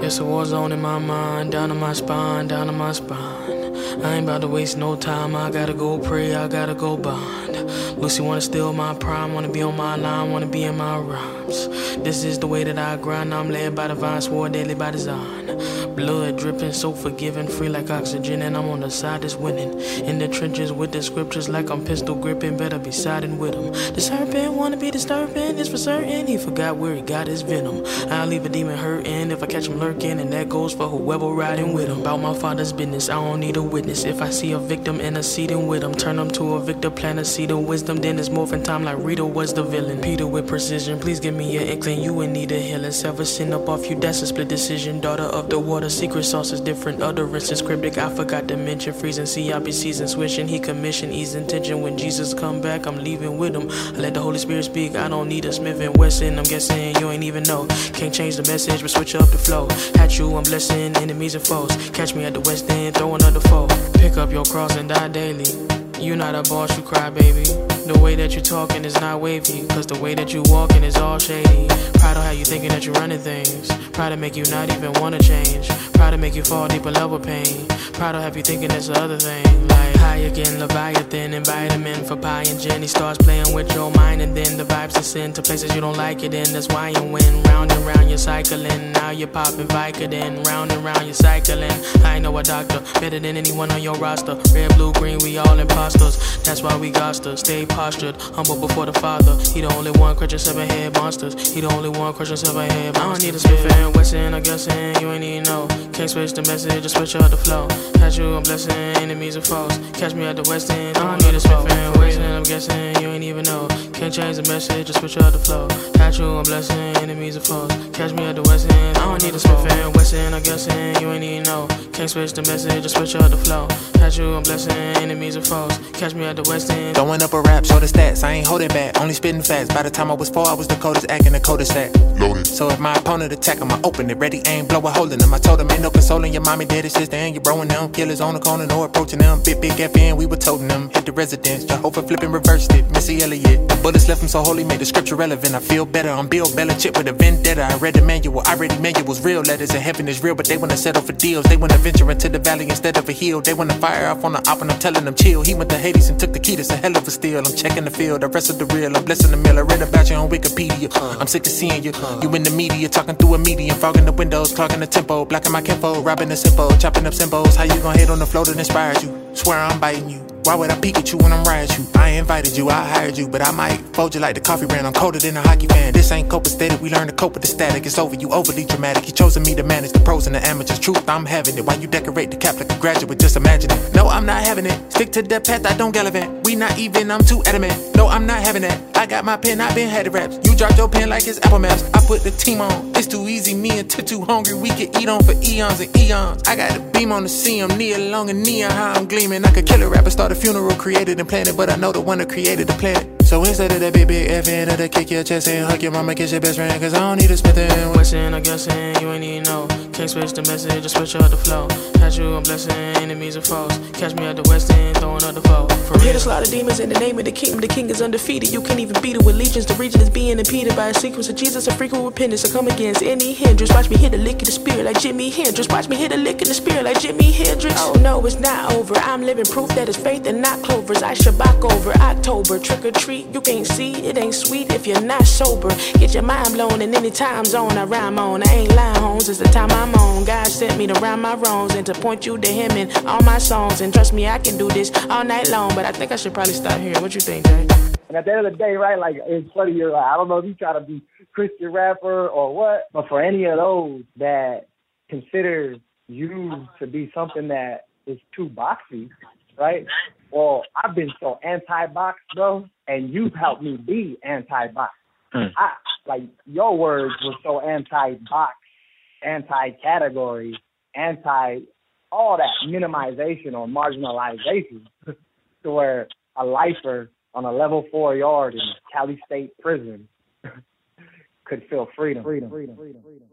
It's a war zone in my mind, down to my spine, down to my spine. I ain't about to waste no time, I gotta go pray, I gotta go bond. Lucy wanna steal my prime, wanna be on my line, wanna be in my rhymes. This is the way that I grind, I'm led by the divine, swore daily by design. Blood dripping, so forgiving, free like oxygen, and I'm on the side that's winning. In the trenches with the scriptures, like I'm pistol gripping, better be siding with him. The serpent wanna be disturbing, it's for certain. He forgot where he got his venom. I'll leave a demon hurting if I catch him lurking, and that goes for whoever riding with him. About my father's business, I don't need a witness. If I see a victim interceding with him, turn him to a victor, plant a seed of wisdom, then it's morphin' time like Rita was the villain. Peter with precision, please give me your inkling, you in need of healing. Sever sin up off you, that's a split decision. Daughter of the water, secret sauce is different. Utterances cryptic, I forgot to mention. Freezing, see, I be seasoned, switching. He commissioned, ease intention. When Jesus come back, I'm leaving with him. I let the Holy Spirit speak, I don't need a Smith and Wesson. I'm guessing you ain't even know. Can't change the message, but switch up the flow. At you, I'm blessing enemies and foes. Catch me at the West End, throw another foe. Pick up your cross and die daily. You not a boss, you cry, baby. The way that you talking is not wavy, cause the way that you walking is all shady. Proud of how you thinking that you running things. Proud to make you not even wanna change. Proud to make you fall deeper love with pain. Proud to have you thinking it's the other thing. Like high again, Leviathan and vitamin for pie and gin. He starts playing with your mind and then the vibes descend to places you don't like it in. That's why you win. Round and round you're cycling. Now you're popping Vicodin. Round and round you're cycling. I know a doctor better than anyone on your roster. Red, blue, green, we all imposters. That's why we got to stay postured, humble before the Father. He the only one crushing seven head monsters. He the only one crushing seven head. I don't need a Smith and Wesson, I guessing Can't switch the message, just switch up the flow. Catch you, I'm blessing enemies and foes. Catch me at the West End. I don't need a Smith and Wesson, I'm guessing you ain't even know. Can't change the message, just switch up the flow. Catch you, I'm blessing enemies and foes. Catch me at the West End. I don't need a Smith and Wesson, I'm guessing you ain't even know. Can't switch the message, just switch up the flow. Catch you, I'm blessing enemies and foes. Catch me at the West End. Throwing up a rap, show the stats. I ain't holding back, only spitting facts. By the time I was four, I was the coldest acting the coldest act. Loaded. So if my opponent attack him, I open it, ready, aim, blow a hole in him. I told him ain't no consoling your mommy, daddy, sister, and your bro and them. Killers on the corner, no approaching them. Big, big FN, we were toting them. Hit the residence, Jehovah flipping, reversed it. Missy Elliott. The left him so holy, made the scripture relevant. I feel better. I'm Bill Belichick with a vendetta. I read the manual, I read the manuals. Real letters in heaven is real, but they wanna settle for deals. They wanna venture into the valley instead of a hill. They wanna fire off on the op, and I'm telling them chill. He went to Hades and took the key, that's a hell of a steal. I'm checking the field, the rest of the real. I'm blessing the mill. I read about you on Wikipedia. I'm sick of seeing you. You in the media, talking through a medium, fogging the windows, clogging the tempo, blocking my kinfo, robbing the simple, chopping up symbols. How you gon' hit on the flow that inspires you? Swear I'm biting you. Why would I peek at you when I'm riding you? I invited you, I hired you, but I might fold you like the coffee brand. I'm colder than a hockey fan. This ain't copacetic, we learn to cope with the static. It's over, you overly dramatic. You chosen me to manage the pros and the amateurs. Truth, I'm having it. Why you decorate the cap like a graduate? Just imagine it. No, I'm not having it. Stick to the path, I don't gallivant. We not even, I'm too adamant. No, I'm not having that. I got my pen, I been had the raps. You dropped your pen like it's Apple Maps. I put the team on. It's too easy, me and too hungry. We could eat on for eons and eons. I got the beam on the sea, I'm near long and neon. How I'm gleaming. I could kill a rapper, start a funeral, created and planned but I know the one that created the planet. So instead of that big, big FN, to kick your chest and hug your mama, kiss your best friend, cause I don't need a Smith and Wesson, I guessing you ain't even know. Can't switch the message, just switch up the flow. Catch you, I'm blessing enemies and foes. Catch me at the West End, throwing up the foe. For I'm here real. to slaughter demons in the name of the kingdom. The king is undefeated. You can't even beat it with legions. The region is being impeded by a sequence of Jesus and frequent repentance. I come against any hindrance. Watch me hit the lick in the spirit like Jimi Hendrix. Watch me hit a lick in the spirit like Jimi Hendrix. Oh no, it's not over. I'm living proof that it's faith and not clovers. I should shabak over October. Trick or treat, you can't see. It ain't sweet if you're not sober. Get your mind blown in any time zone I rhyme on. I ain't lying, homes. It's the time I'm on. God sent me to rhyme my wrongs and to point you to Him in all my songs. And trust me, I can do this all night long. But I think I should probably stop here. What you think, Jay? And at the end of the day, right, like it's funny. You're like, I don't know if you try to be Christian rapper or what, but for any of those that consider you to be something that is too boxy, right? Well, I've been so anti-box, bro, and you've helped me be anti-box. Hmm. I like your words were so anti-box, anti-category, anti all that minimization or marginalization to where a lifer on a level four yard in Cali State prison could feel freedom. freedom. freedom. freedom. freedom.